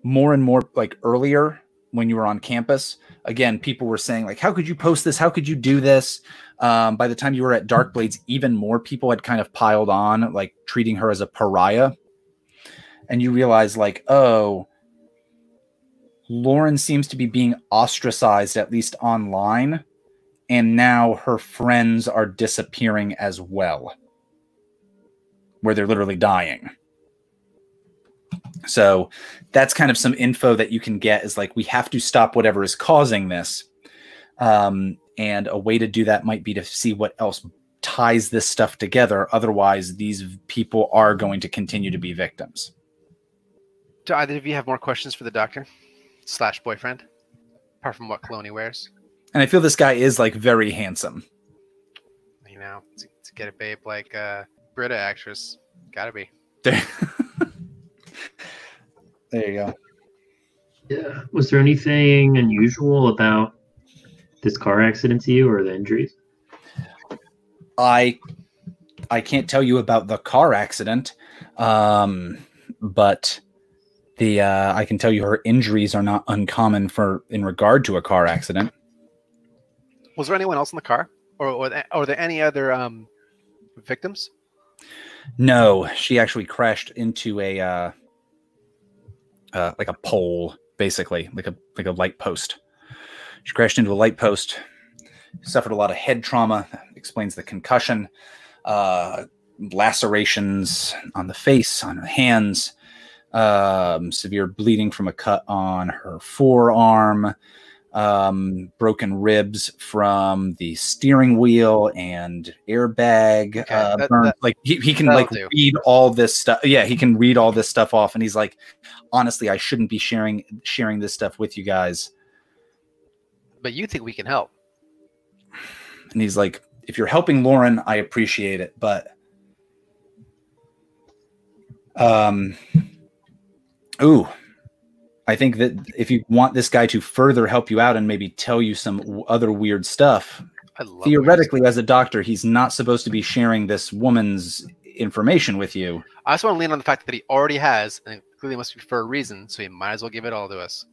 more and more like earlier when you were on campus again people were saying like how could you post this? How could you do this? Um, by the time you were at Darkblade's even more people had kind of piled on like treating her as a pariah. And you realize like oh Lauren seems to be being ostracized, at least online, and now her friends are disappearing as well, where they're literally dying. So that's kind of some info that you can get is like we have to stop whatever is causing this. Um, and a way to do that might be to see what else ties this stuff together. Otherwise, these people are going to continue to be victims. Do either of you have more questions for the doctor slash boyfriend, apart from what Cloney wears? And I feel this guy is like very handsome. You know, to, to get a babe like uh, Britta actress, gotta be. There, <laughs> there you go. Yeah. Was there anything unusual about this car accident to you or the injuries? I I can't tell you about the car accident, um, but the uh, I can tell you her injuries are not uncommon for in regard to a car accident. Was there anyone else in the car, or or, th- or there any other um, victims? No, she actually crashed into a uh, uh, like a pole, basically, like a like a light post. She crashed into a light post, suffered a lot of head trauma. Explains the concussion, uh, lacerations on the face, on her hands, um, severe bleeding from a cut on her forearm, um, broken ribs from the steering wheel and airbag. Okay, uh, that- that- like he, he can like do. read all this stuff. Yeah, he can read all this stuff off, and he's like, honestly, I shouldn't be sharing sharing this stuff with you guys. But you think we can help? And he's like, if you're helping Lauren, I appreciate it, but um ooh, I think that if you want this guy to further help you out and maybe tell you some w- other weird stuff, theoretically as a doctor, he's not supposed to be sharing this woman's information with you. I just want to lean on the fact that he already has, and it clearly must be for a reason. So he might as well give it all to us.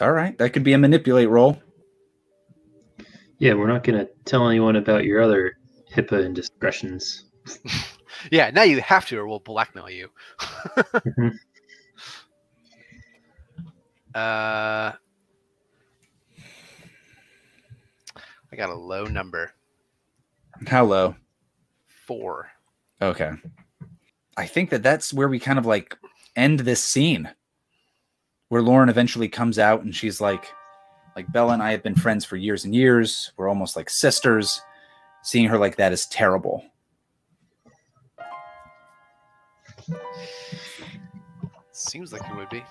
All right, that could be a manipulate roll. Yeah, we're not going to tell anyone about your other HIPAA indiscretions. <laughs> Yeah, now you have to, or we'll blackmail you. <laughs> Uh, I got a low number, How low? four. Okay. I think that that's where we kind of like end this scene where Lauren eventually comes out and she's like like Bella and I have been friends for years and years. We're almost like sisters. Seeing her like that is terrible. Seems like it would be.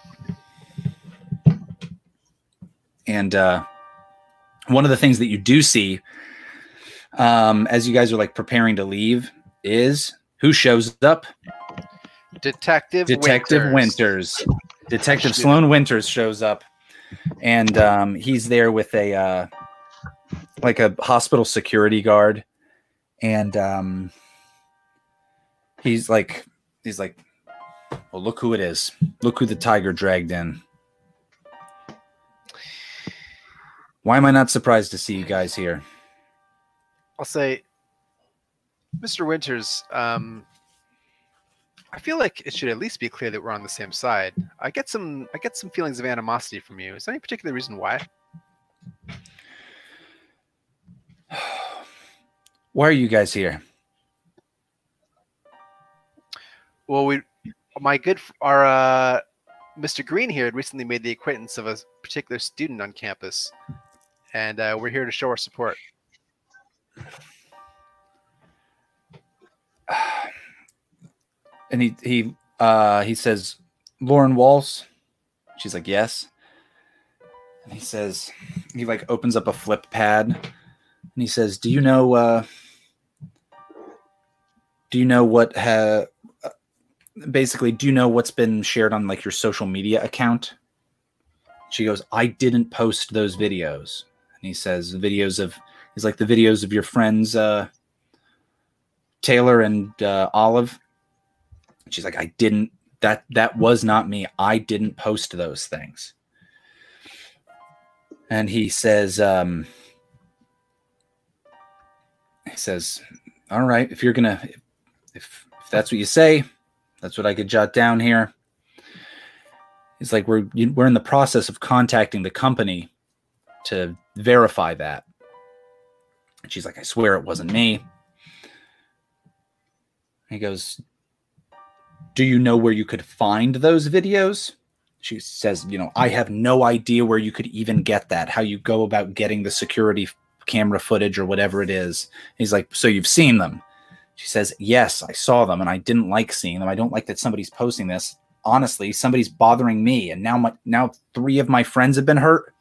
And uh one of the things that you do see um as you guys are like preparing to leave is who shows up? Detective Detective Winters. Winters. Detective. Sloan Winters shows up, and um, he's there with a uh, like a hospital security guard, and um, he's like he's like, well, look who it is. Look who the tiger dragged in. Why am I not surprised to see you guys here? I'll say, Mr. Winters, um, I feel like it should at least be clear that we're on the same side. I get some, I get some feelings of animosity from you. Is there any particular reason why? <sighs> Why are you guys here? Well, we, my good, our uh, Mr. Green here had recently made the acquaintance of a particular student on campus, and uh, we're here to show our support. <sighs> and he he uh he says lauren walls she's like yes and he says he like opens up a flip pad and he says do you know uh do you know what ha basically do you know what's been shared on like your social media account? She goes i didn't post those videos. And he says videos of he's like the videos of your friends uh taylor and uh olive. She's like i didn't that that was not me. I didn't post those things. And he says um he says all right if you're gonna if, if that's what you say that's what i could jot down here It's like we're we're in the process of contacting the company to verify that. And she's like, I swear it wasn't me. He goes, Do you know where you could find those videos? She says, You know, I have no idea where you could even get that, how you go about getting the security camera footage or whatever it is. He's like, So you've seen them? She says, Yes, I saw them and I didn't like seeing them. I don't like that somebody's posting this. Honestly, somebody's bothering me, and now my now three of my friends have been hurt.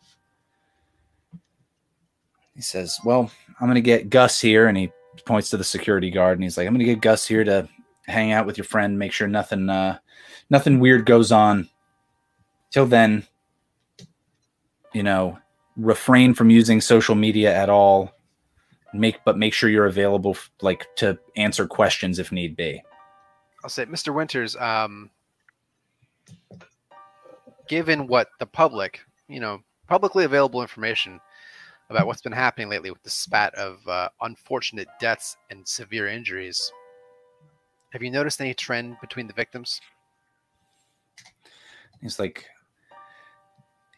He says, Well, I'm gonna get Gus here, and he points to the security guard and he's like, I'm gonna get Gus here to hang out with your friend, make sure nothing uh nothing weird goes on. Till then, you know, refrain from using social media at all. Make but make sure you're available like to answer questions if need be. I'll say, Mr. Winters, um, given what the public, you know, publicly available information about what's been happening lately with the spat of uh, unfortunate deaths and severe injuries, have you noticed any trend between the victims? He's like,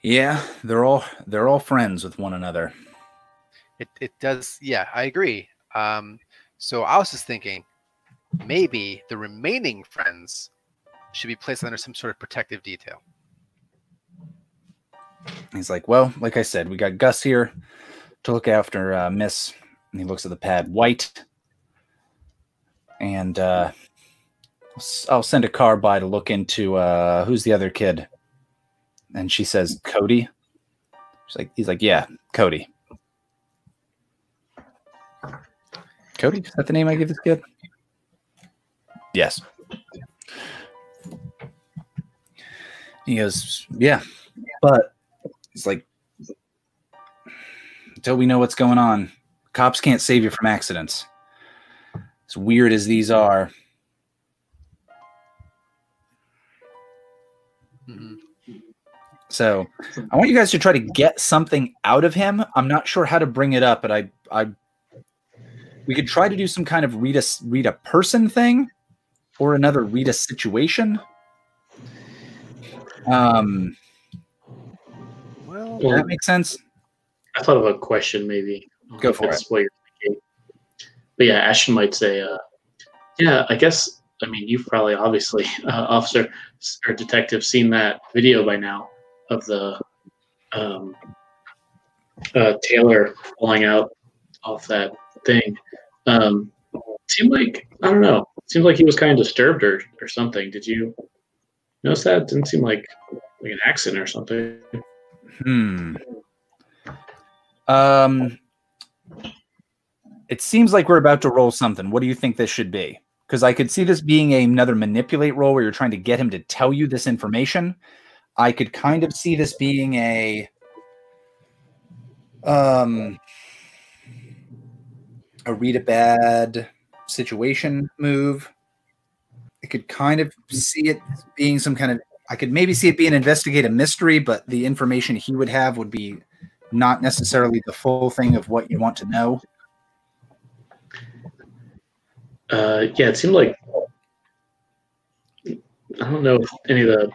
Yeah, they're all they're all friends with one another. It, it does, yeah, I agree. Um, so I was just thinking maybe the remaining friends should be placed under some sort of protective detail. He's like, Well, like I said, we got Gus here to look after uh, Miss. And he looks at the pad, White. And uh, I'll send a car by to look into uh, who's the other kid. And she says, Cody. She's like, he's like, yeah, Cody. Cody, is that the name I give this kid? Yes. He goes, yeah, but it's like, until we know what's going on, cops can't save you from accidents. As weird as these are, Mhm. So I want you guys to try to get something out of him. I'm not sure how to bring it up, but I I we could try to do some kind of read a read a person thing or another read a situation. Um Well, does that make sense? I thought of a question maybe. Go for that's what you're thinking. But yeah, Ashton might say, uh, yeah, I guess, I mean, you've probably obviously, <laughs> uh, officer or detective, seen that video by now of the um, uh, Taylor pulling out off that thing. Um, seemed like, I don't know, seemed like he was kind of disturbed or, or something. Did you notice that? Didn't seem like, like an accident or something. Hmm. Um it seems like we're about to roll something. What do you think this should be? Because I could see this being another manipulate roll where you're trying to get him to tell you this information. I could kind of see this being a um a read a bad situation move. I could kind of see it being some kind of I could maybe see it being investigate a mystery, but the information he would have would be not necessarily the full thing of what you want to know. Uh, yeah, it seemed like I don't know if any of the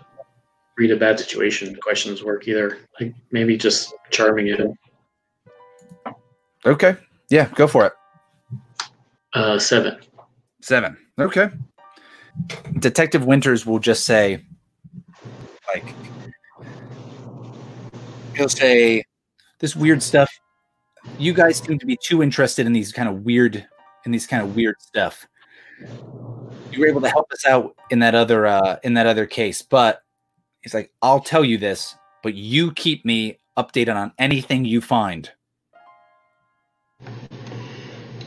read a bad situation questions work either. Like maybe just charming it. Okay. Yeah, go for it. Uh, seven. Seven. Okay. Detective Winters will just say, like, he'll say, this weird stuff. You guys seem to be too interested in these kind of weird, in these kind of weird stuff. You were able to help us out in that other, uh, in that other case, but he's like, I'll tell you this, but you keep me updated on anything you find.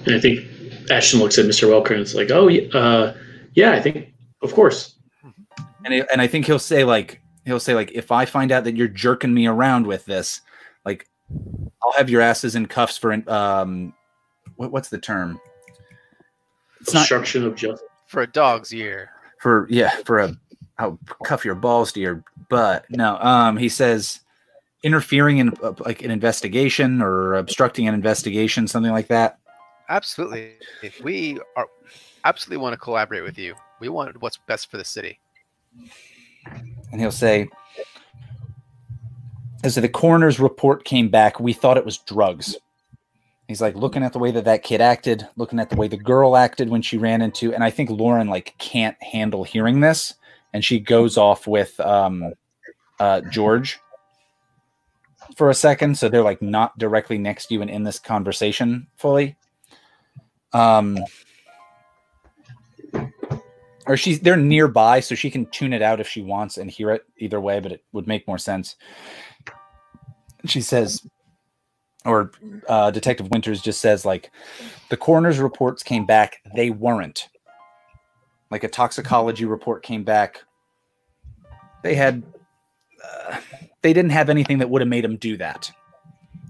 I think Ashton looks at Mr. Welker and it's like, oh, yeah, uh, yeah, I think, of course. and it, and I think he'll say like he'll say like if I find out that you're jerking me around with this, like I'll have your asses in cuffs for um what, what's the term? It's not of justice. for a dog's ear. for yeah for a I'll cuff your balls to your butt. No, um he says interfering in uh, like an investigation or obstructing an investigation, something like that. Absolutely. If we are absolutely want to collaborate with you, we want what's best for the city. and he'll say, as the coroner's report came back, we thought it was drugs. He's like looking at the way that that kid acted, looking at the way the girl acted when she ran into, and I think Lauren like can't handle hearing this, and she goes off with um, uh, George for a second, so they're like not directly next to you and in this conversation fully. Um, or she's they're nearby, so she can tune it out if she wants and hear it either way, but it would make more sense. She says, or uh, Detective Winters just says, like, the coroner's reports came back, they weren't. Like a toxicology report came back, they had, uh, they didn't have anything that would have made him do that.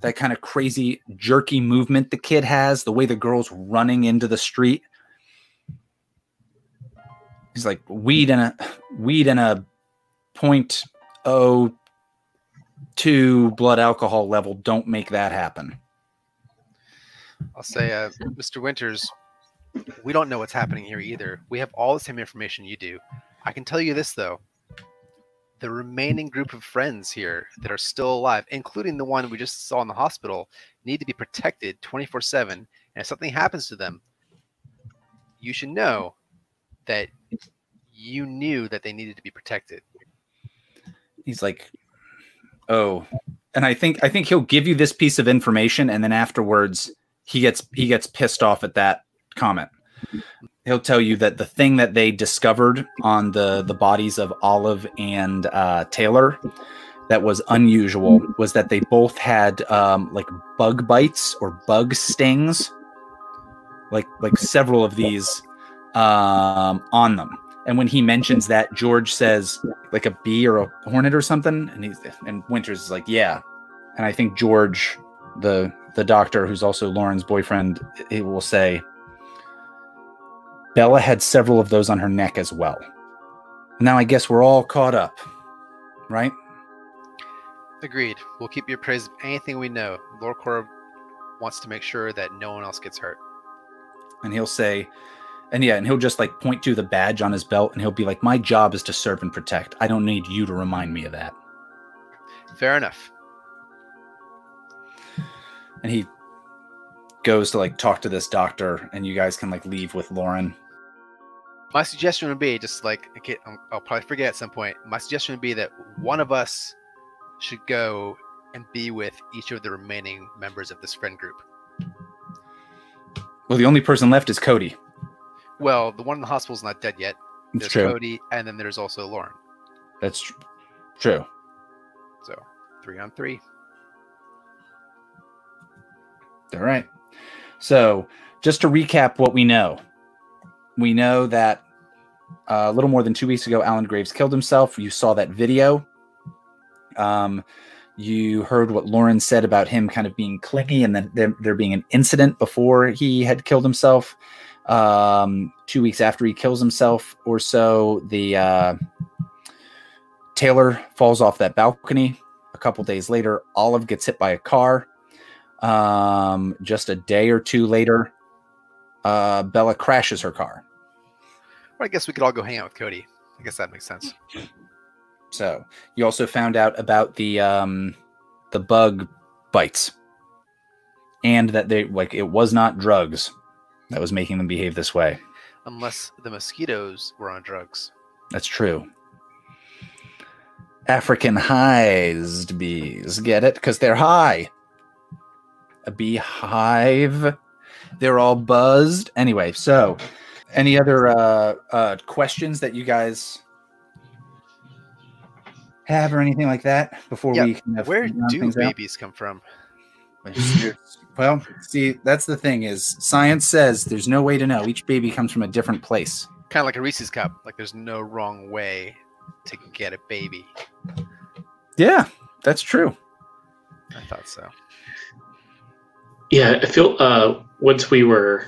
That kind of crazy, jerky movement the kid has, the way the girl's running into the street. He's like weed and a weed and a point oh two blood alcohol level don't make that happen. I'll say, uh, Mr. Winters, we don't know what's happening here either. We have all the same information you do. I can tell you this though. The remaining group of friends here that are still alive, including the one we just saw in the hospital, need to be protected 24 7. And if something happens to them, you should know that you knew that they needed to be protected. He's like, "Oh," and I think I think he'll give you this piece of information, and then afterwards he gets he gets pissed off at that comment. He'll tell you that the thing that they discovered on the the bodies of Olive and uh, Taylor that was unusual was that they both had um, like bug bites or bug stings, like like several of these um, on them. And when he mentions that, George says like a bee or a hornet or something, and he's and Winters is like, yeah. And I think George, the the doctor who's also Lauren's boyfriend, he will say Bella had several of those on her neck as well. Now I guess we're all caught up, right? Agreed. We'll keep you appraised of anything we know. LoreCorp wants to make sure that no one else gets hurt. And he'll say, and yeah, and he'll just like point to the badge on his belt and he'll be like, My job is to serve and protect. I don't need you to remind me of that. Fair enough. And he goes to like talk to this doctor, and you guys can like leave with Lauren. My suggestion would be just like okay, I'll probably forget at some point. My suggestion would be that one of us should go and be with each of the remaining members of this friend group. Well, the only person left is Cody. Well, the one in the hospital's not dead yet. It's There's true. Cody, and then there's also Lauren. That's tr- true. So three on three. All right. So, just to recap what we know, we know that uh, a little more than two weeks ago, Alan Graves killed himself. You saw that video. Um, you heard what Lauren said about him kind of being clingy and then there, there being an incident before he had killed himself. Um, two weeks after he kills himself or so, the uh, Taylor falls off that balcony. A couple days later, Olive gets hit by a car. Um, just a day or two later, uh, Bella crashes her car. Well, I guess we could all go hang out with Cody. I guess that makes sense. So you also found out about the um, the bug bites, and that they like it was not drugs that was making them behave this way. Unless the mosquitoes were on drugs. That's true. Africanized bees, get it? Because they're high. A beehive. They're all buzzed. Anyway, so any other uh, uh, questions that you guys have or anything like that before Yeah, we kind of Where do things out? babies come from? <laughs> Well, see, that's the thing is science says there's no way to know. Each baby comes from a different place. Kind of like a Reese's cup. Like there's no wrong way to get a baby. Yeah, that's true. I thought so. Yeah, I feel uh, once we were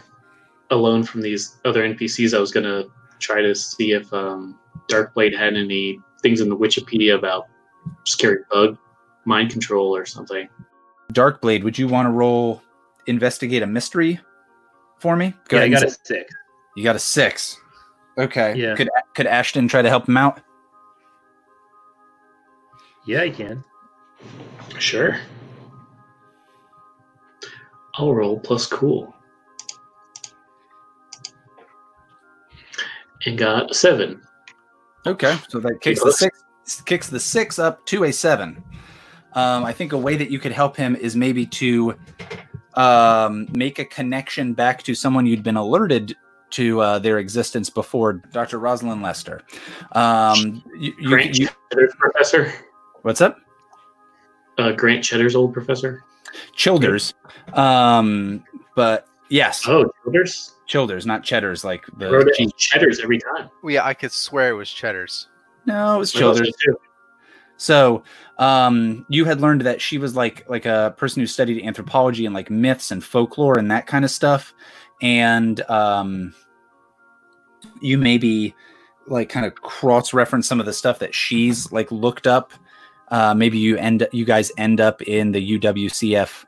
alone from these other NPCs, I was gonna try to see if um, Darkblade had any things in the Wikipedia about scary bug mind control or something. Darkblade, would you want to roll investigate a mystery for me? yeah, I got a six. You got a six. Okay. Yeah. Could could Ashton try to help him out? Yeah, I can. Sure. I'll roll plus cool. And got a seven. Okay, so that kicks the six kicks the six up to a seven. Um, I think a way that you could help him is maybe to um, make a connection back to someone you'd been alerted to uh, their existence before, Dr. Rosalind Lester. Um, you, you, Grant you- Cheddar's professor. what's up? Uh, Grant Cheddar's old professor. Childers. Um, but yes, Oh, Childers. Childers, not Cheddars, like I the wrote it Cheddar's every time. Well, yeah, I could swear it was Cheddar's. No, it was I also Childers. So, um, you had learned that she was like like a person who studied anthropology and like myths and folklore and that kind of stuff, and um, you maybe like kind of cross reference some of the stuff that she's like looked up. Uh, maybe you end you guys end up in the UWCF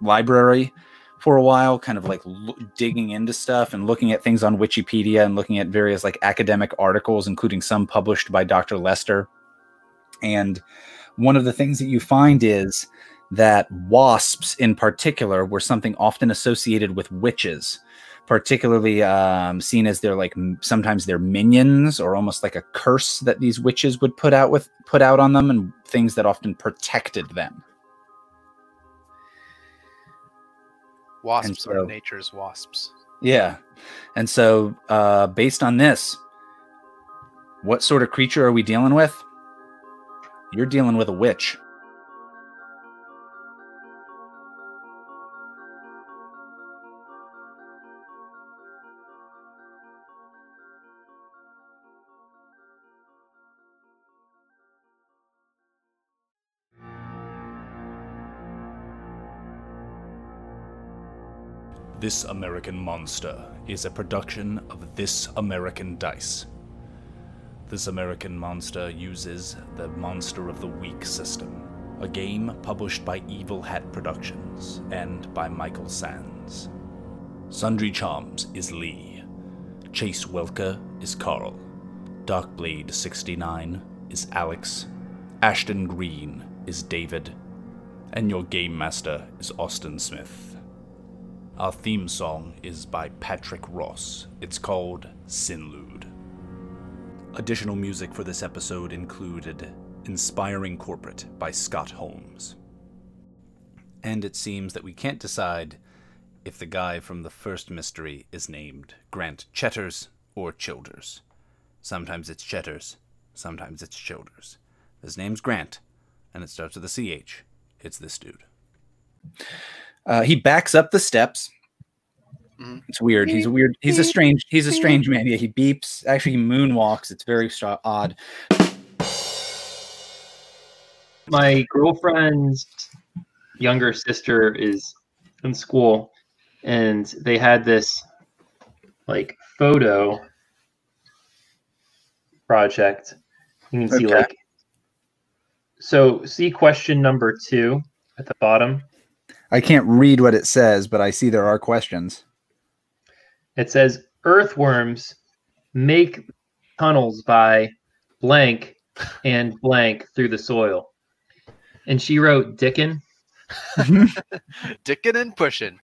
library for a while, kind of like lo- digging into stuff and looking at things on Wikipedia and looking at various like academic articles, including some published by Dr. Lester. And one of the things that you find is that wasps, in particular, were something often associated with witches, particularly um, seen as they're like sometimes they're minions or almost like a curse that these witches would put out with put out on them, and things that often protected them. Wasps so- are nature's wasps. Yeah. And so, uh, based on this, what sort of creature are we dealing with? You're dealing with a witch. This American Monster is a production of This American Dice. This American Monster uses the Monster of the Week system, a game published by Evil Hat Productions and by Michael Sands. Sundry Charms is Lee. Chase Welker is Carl. Darkblade 69 is Alex. Ashton Green is David. And your game master is Austin Smith. Our theme song is by Patrick Ross. It's called Sinlude. Additional music for this episode included Inspiring Corporate by Scott Holmes. And it seems that we can't decide if the guy from the first mystery is named Grant Chetters or Childers. Sometimes it's Chetters, sometimes it's Childers. His name's Grant, and it starts with a CH. It's this dude. Uh, he backs up the steps. Mhm. It's weird. He's a weird. He's a strange. He's a strange man. Yeah, he beeps. Actually, he moonwalks. It's very odd. my girlfriend's younger sister is in school and they had this like photo project you can see Okay. like so see question number two at the bottom I can't read what it says, but I see there are questions. it says earthworms make tunnels by blank and blank through the soil and she wrote dickin <laughs> <laughs> Dickin' and pushing.